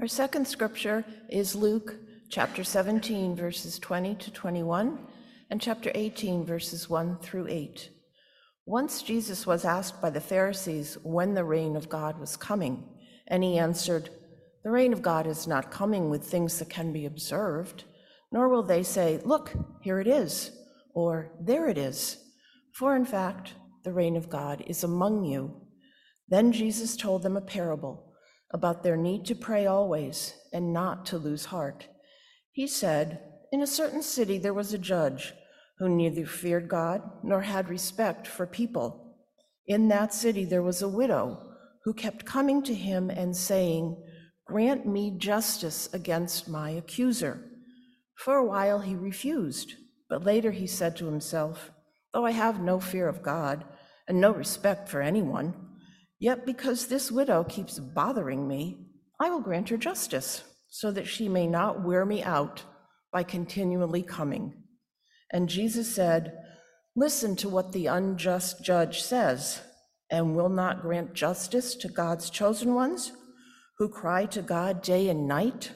Our second scripture is Luke chapter 17, verses 20 to 21, and chapter 18, verses 1 through 8. Once Jesus was asked by the Pharisees when the reign of God was coming, and he answered, The reign of God is not coming with things that can be observed, nor will they say, Look, here it is, or There it is. For in fact, the reign of God is among you. Then Jesus told them a parable about their need to pray always and not to lose heart. He said, In a certain city there was a judge who neither feared God nor had respect for people. In that city there was a widow who kept coming to him and saying, Grant me justice against my accuser. For a while he refused, but later he said to himself, Though I have no fear of God and no respect for anyone, yet because this widow keeps bothering me, I will grant her justice, so that she may not wear me out by continually coming. And Jesus said, Listen to what the unjust judge says, and will not grant justice to God's chosen ones who cry to God day and night?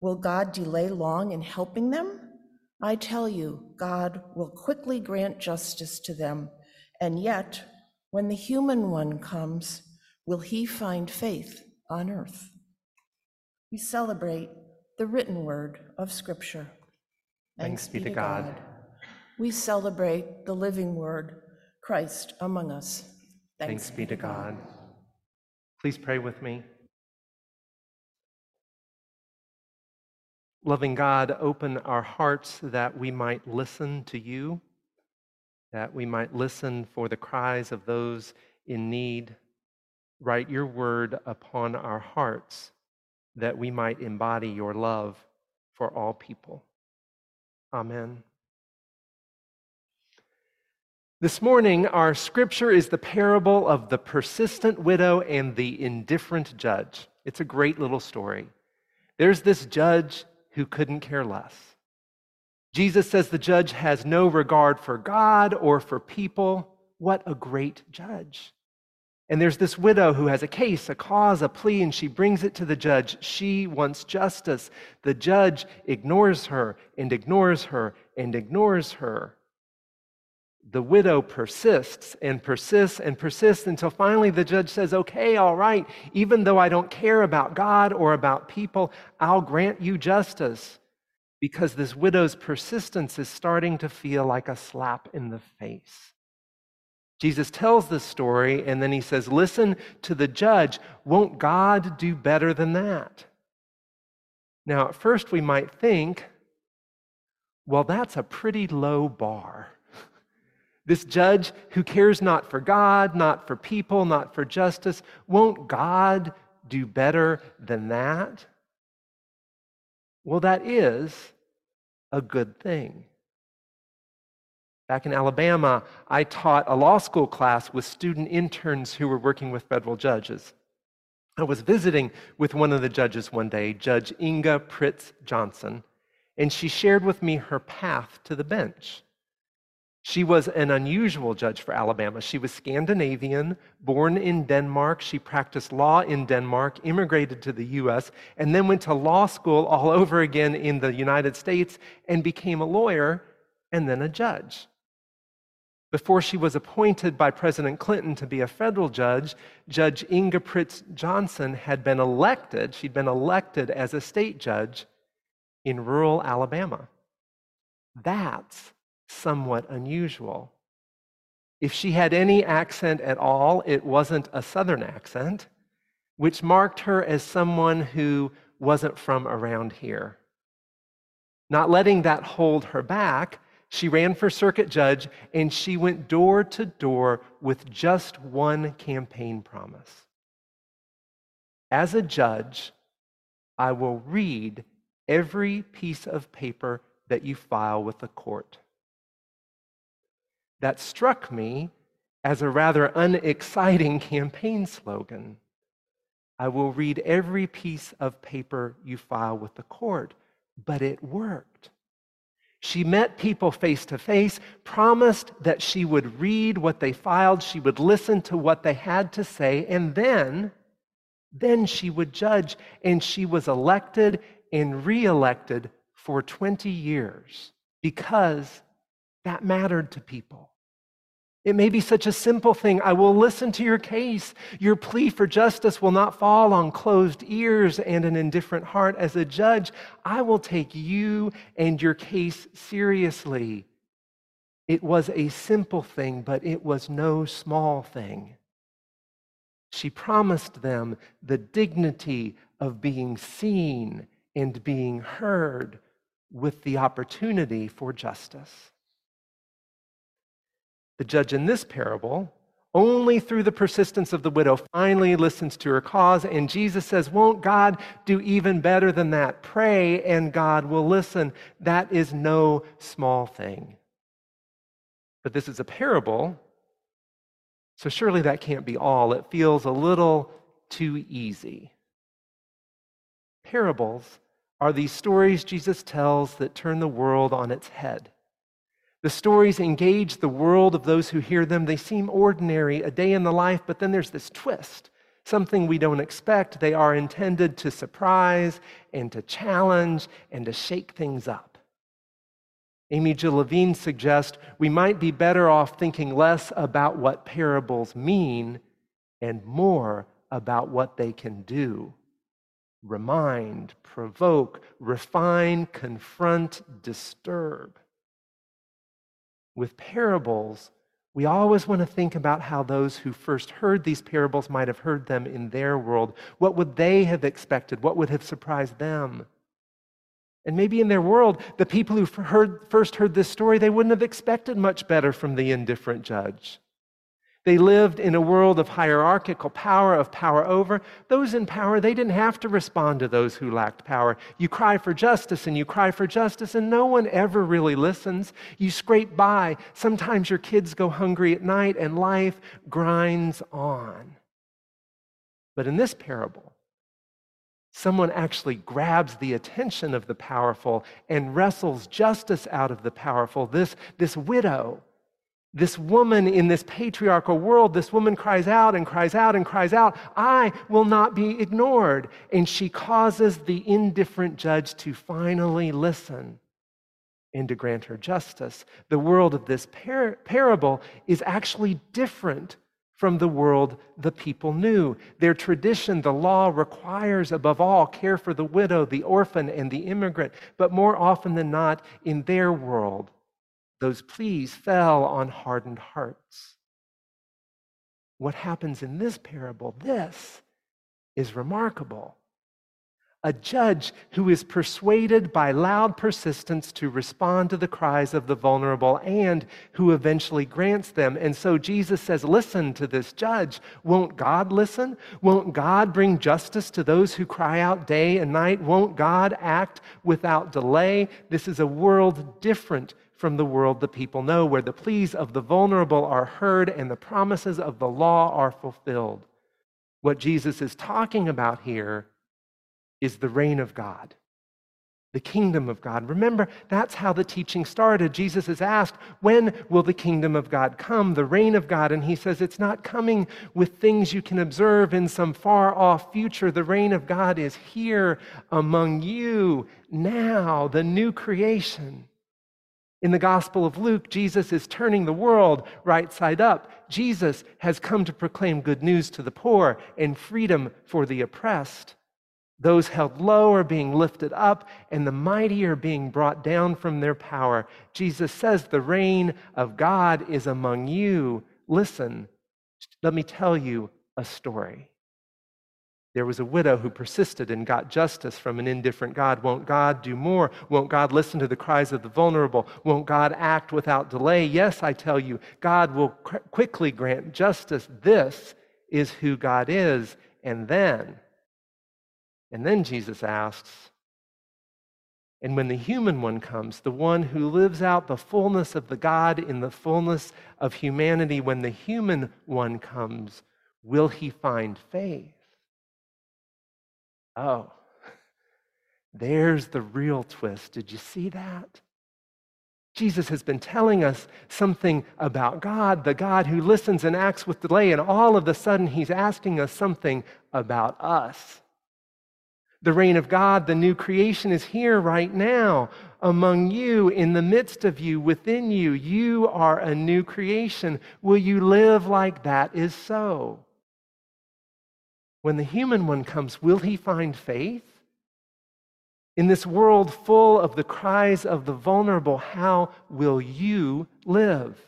Will God delay long in helping them? I tell you, God will quickly grant justice to them. And yet, when the human one comes, will he find faith on earth? We celebrate the written word of Scripture. Thanks, be to God. God. We celebrate the living word, Christ among us. Thanks, Thanks be to God. Please pray with me. Loving God, open our hearts that we might listen to you, that we might listen for the cries of those in need. Write your word upon our hearts that we might embody your love for all people. Amen. This morning, our scripture is the parable of the persistent widow and the indifferent judge. It's a great little story. There's this judge who couldn't care less. Jesus says the judge has no regard for God or for people. What a great judge. And there's this widow who has a case, a cause, a plea, and she brings it to the judge. She wants justice. The judge ignores her and ignores her and ignores her the widow persists and persists and persists until finally the judge says, Okay, all right, even though I don't care about God or about people, I'll grant you justice. Because this widow's persistence is starting to feel like a slap in the face. Jesus tells this story and then he says, Listen to the judge. Won't God do better than that? Now, at first we might think, well, that's a pretty low bar. This judge who cares not for God, not for people, not for justice, won't God do better than that? Well, that is a good thing. Back in Alabama, I taught a law school class with student interns who were working with federal judges. I was visiting with one of the judges one day, Judge Inge Prytz Johnson, and she shared with me her path to the bench. She was an unusual judge for Alabama. She was Scandinavian, born in Denmark. She practiced law in Denmark, immigrated to the US, and then went to law school all over again in the United States and became a lawyer and then a judge. Before she was appointed by President Clinton to be a federal judge, Judge Inge Prytz Johnson had been elected, she'd been elected as a state judge in rural Alabama. That's somewhat unusual. If she had any accent at all, it wasn't a Southern accent, which marked her as someone who wasn't from around here. Not letting that hold her back, she ran for circuit judge and she went door to door with just one campaign promise. As a judge, I will read every piece of paper that you file with the court that struck me as a rather unexciting campaign slogan. I will read every piece of paper you file with the court, but it worked. She met people face to face, promised that she would read what they filed, she would listen to what they had to say, and then Then she would judge, and she was elected and reelected for 20 years because that mattered to people. It may be such a simple thing. I will listen to your case. Your plea for justice will not fall on closed ears and an indifferent heart. As a judge, I will take you and your case seriously. It was a simple thing, but it was no small thing. She promised them the dignity of being seen and being heard with the opportunity for justice. The judge in this parable, only through the persistence of the widow, finally listens to her cause. And Jesus says, Won't God do even better than that? Pray and God will listen. That is no small thing. But this is a parable, so surely that can't be all. It feels a little too easy. Parables are these stories Jesus tells that turn the world on its head. The stories engage the world of those who hear them. They seem ordinary, a day in the life, but then there's this twist, something we don't expect. They are intended to surprise and to challenge and to shake things up. Amy Jill suggests we might be better off thinking less about what parables mean and more about what they can do remind, provoke, refine, confront, disturb with parables, we always want to think about how those who first heard these parables might have heard them in their world. What would they have expected? What would have surprised them? And maybe in their world, the people who heard, first heard this story, they wouldn't have expected much better from the indifferent judge. They lived in a world of hierarchical power, of power over. Those in power, they didn't have to respond to those who lacked power. You cry for justice and you cry for justice, and no one ever really listens. You scrape by. Sometimes your kids go hungry at night, and life grinds on. But in this parable, someone actually grabs the attention of the powerful and wrestles justice out of the powerful. This, this widow this woman in this patriarchal world, this woman cries out and cries out and cries out, I will not be ignored. And she causes the indifferent judge to finally listen and to grant her justice. The world of this par- parable is actually different from the world the people knew. Their tradition, the law, requires above all care for the widow, the orphan, and the immigrant. But more often than not, in their world, those pleas fell on hardened hearts. What happens in this parable, this is remarkable. A judge who is persuaded by loud persistence to respond to the cries of the vulnerable and who eventually grants them. And so Jesus says, Listen to this judge. Won't God listen? Won't God bring justice to those who cry out day and night? Won't God act without delay? This is a world different from the world the people know, where the pleas of the vulnerable are heard and the promises of the law are fulfilled. What Jesus is talking about here is the reign of God, the kingdom of God. Remember, that's how the teaching started. Jesus is asked, When will the kingdom of God come, the reign of God? And he says, It's not coming with things you can observe in some far off future. The reign of God is here among you now, the new creation. In the Gospel of Luke, Jesus is turning the world right side up. Jesus has come to proclaim good news to the poor and freedom for the oppressed. Those held low are being lifted up, and the mighty are being brought down from their power. Jesus says, The reign of God is among you. Listen, let me tell you a story. There was a widow who persisted and got justice from an indifferent God. Won't God do more? Won't God listen to the cries of the vulnerable? Won't God act without delay? Yes, I tell you, God will quickly grant justice. This is who God is. And then, and then Jesus asks, and when the human one comes, the one who lives out the fullness of the God in the fullness of humanity, when the human one comes, will he find faith? Oh, there's the real twist. Did you see that? Jesus has been telling us something about God, the God who listens and acts with delay, and all of a sudden he's asking us something about us. The reign of God, the new creation, is here right now among you, in the midst of you, within you. You are a new creation. Will you live like that is so? When the human one comes, will he find faith? In this world full of the cries of the vulnerable, how will you live?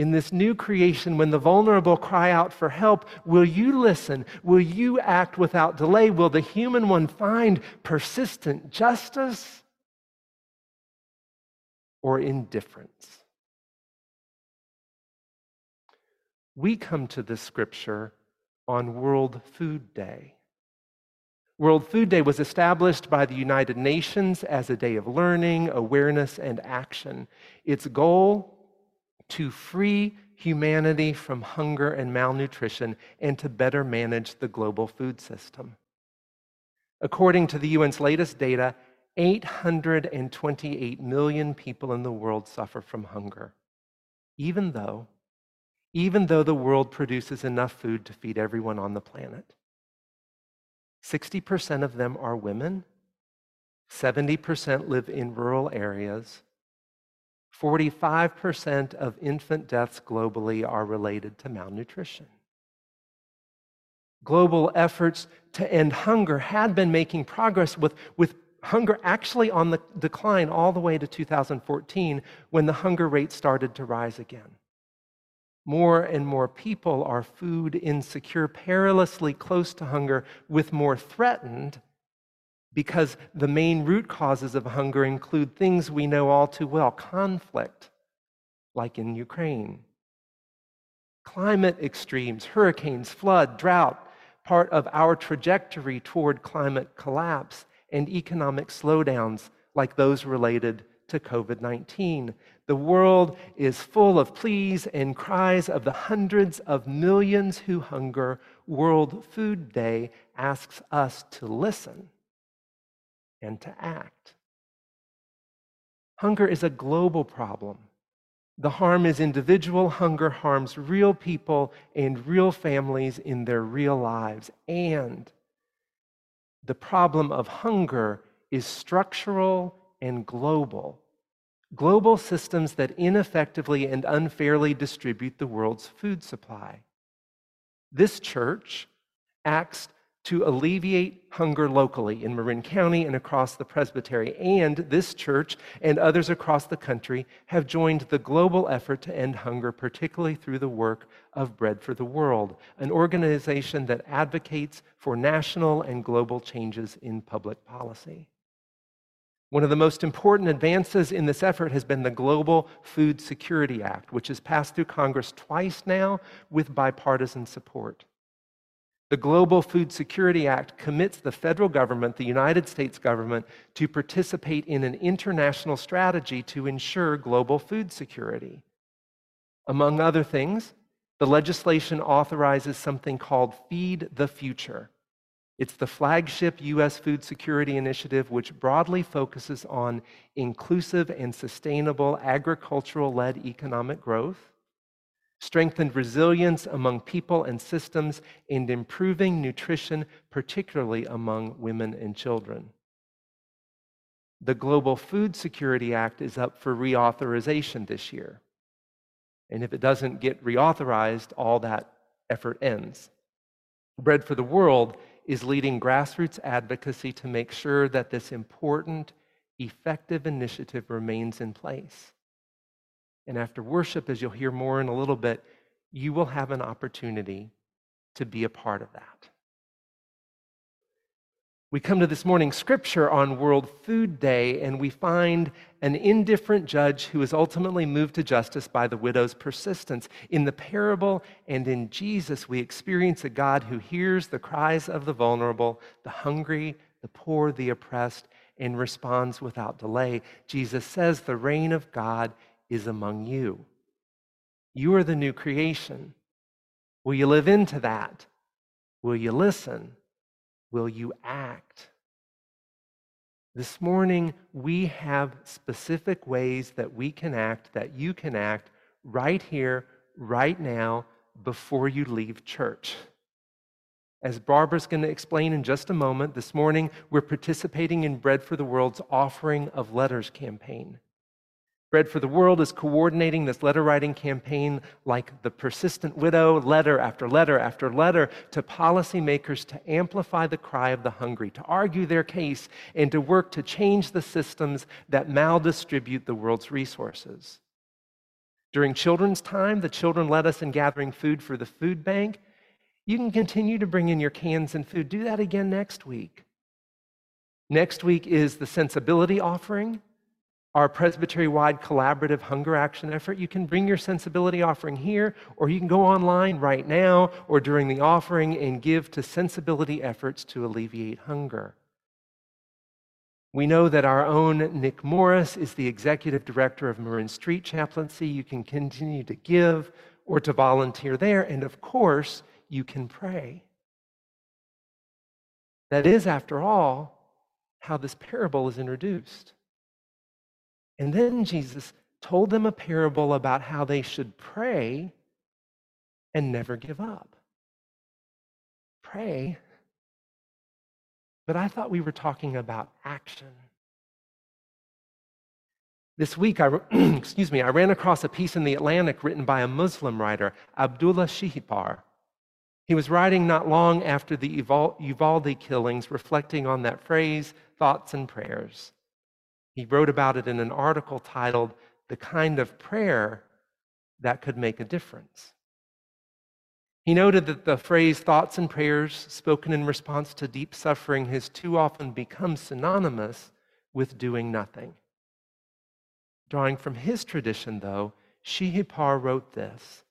In this new creation, when the vulnerable cry out for help, will you listen? Will you act without delay? Will the human one find persistent justice or indifference? We come to this scripture on World Food Day. World Food Day was established by the United Nations as a day of learning, awareness, and action. Its goal to free humanity from hunger and malnutrition and to better manage the global food system. According to the UN's latest data, 828 million people in the world suffer from hunger, even though even though the world produces enough food to feed everyone on the planet. 60% of them are women, 70% live in rural areas, 45% of infant deaths globally are related to malnutrition. Global efforts to end hunger had been making progress with, with hunger actually on the decline all the way to 2014 when the hunger rate started to rise again. More and more people are food insecure, perilously close to hunger, with more threatened because the main root causes of hunger include things we know all too well conflict, like in Ukraine, climate extremes, hurricanes, flood, drought, part of our trajectory toward climate collapse, and economic slowdowns like those related to COVID 19. The world is full of pleas and cries of the hundreds of millions who hunger. World Food Day asks us to listen and to act. Hunger is a global problem. The harm is individual. Hunger harms real people and real families in their real lives. And the problem of hunger is structural and global. Global systems that ineffectively and unfairly distribute the world's food supply. This church acts to alleviate hunger locally in Marin County and across the presbytery. And this church and others across the country have joined the global effort to end hunger, particularly through the work of Bread for the World, an organization that advocates for national and global changes in public policy. One of the most important advances in this effort has been the Global Food Security Act, which has passed through Congress twice now with bipartisan support. The Global Food Security Act commits the federal government, the United States government, to participate in an international strategy to ensure global food security. Among other things, the legislation authorizes something called Feed the Future. It's the flagship U.S. food security initiative, which broadly focuses on inclusive and sustainable agricultural led economic growth strengthened resilience among people and systems, and improving nutrition, particularly among women and children. The Global Food Security Act is up for reauthorization this year. And if it doesn't get reauthorized, all that effort ends. Bread for the World is leading grassroots advocacy to make sure that this important, effective initiative remains in place. And after worship, as you'll hear more in a little bit, you will have an opportunity to be a part of that. We come to this morning's scripture on World Food Day, and we find an indifferent judge who is ultimately moved to justice by the widow's persistence. In the parable and in Jesus, we experience a God who hears the cries of the vulnerable, the hungry, the poor, the oppressed, and responds without delay. Jesus says the reign of God is among you. You are the new creation. Will you live into that? Will you listen? Will you act? This morning, we have specific ways that we can act, that you can act right here, right now, before you leave church. As Barbara's going to explain in just a moment, this morning we're participating in Bread for the World's Offering of Letters campaign. Bread for the World is coordinating this letter writing campaign like the persistent widow, letter after letter after letter, to policymakers to amplify the cry of the hungry, to argue their case, and to work to change the systems that maldistribute the world's resources. During children's time, the children led us in gathering food for the food bank. You can continue to bring in your cans and food. Do that again next week. Next week is the sensibility offering, our presbytery wide collaborative hunger action effort. You can bring your sensibility offering here, or you can go online right now or during the offering and give to sensibility efforts to alleviate hunger. We know that our own Nick Morris is the executive director of Marin Street Chaplaincy. You can continue to give or to volunteer there. And of course, you can pray. That is, after all, how this parable is introduced. And then Jesus told them a parable about how they should pray and never give up. Pray, but I thought we were talking about action. This week, I, excuse me, I ran across a piece in the Atlantic written by a Muslim writer, Abdullah Shihipar. He was writing not long after the Uvalde killings, reflecting on that phrase, thoughts and prayers. He wrote about it in an article titled, The Kind of Prayer That Could Make a Difference. He noted that the phrase thoughts and prayers spoken in response to deep suffering has too often become synonymous with doing nothing. Drawing from his tradition, though, Shihipar wrote this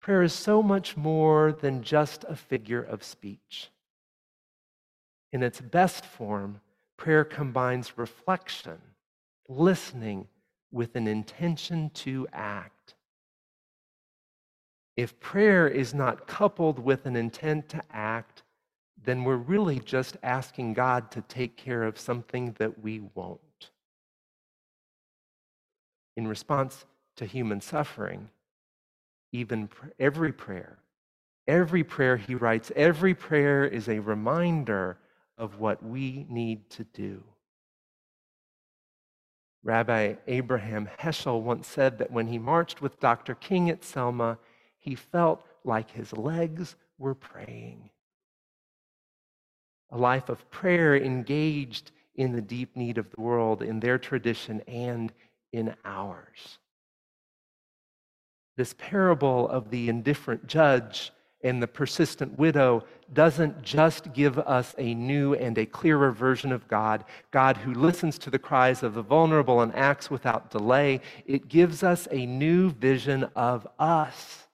Prayer is so much more than just a figure of speech. In its best form, prayer combines reflection, listening, with an intention to act. If prayer is not coupled with an intent to act, then we're really just asking God to take care of something that we won't. In response to human suffering, even every prayer. Every prayer he writes, every prayer is a reminder of what we need to do. Rabbi Abraham Heschel once said that when he marched with Dr. King at Selma, he felt like his legs were praying. A life of prayer engaged in the deep need of the world, in their tradition and in ours. This parable of the indifferent judge and the persistent widow doesn't just give us a new and a clearer version of God, God who listens to the cries of the vulnerable and acts without delay. It gives us a new vision of us.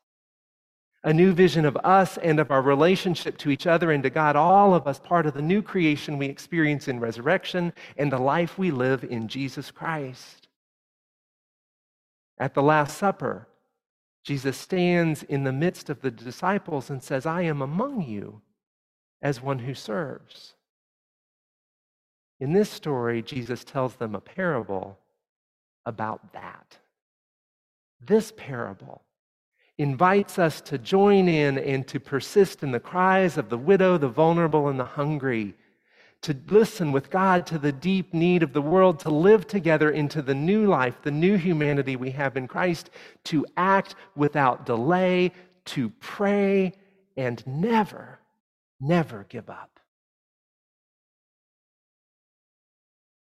A new vision of us and of our relationship to each other and to God, all of us part of the new creation we experience in resurrection and the life we live in Jesus Christ. At the Last Supper, Jesus stands in the midst of the disciples and says, I am among you as one who serves. In this story, Jesus tells them a parable about that. This parable invites us to join in and to persist in the cries of the widow, the vulnerable, and the hungry to listen with God to the deep need of the world, to live together into the new life, the new humanity we have in Christ, to act without delay, to pray, and never, never give up.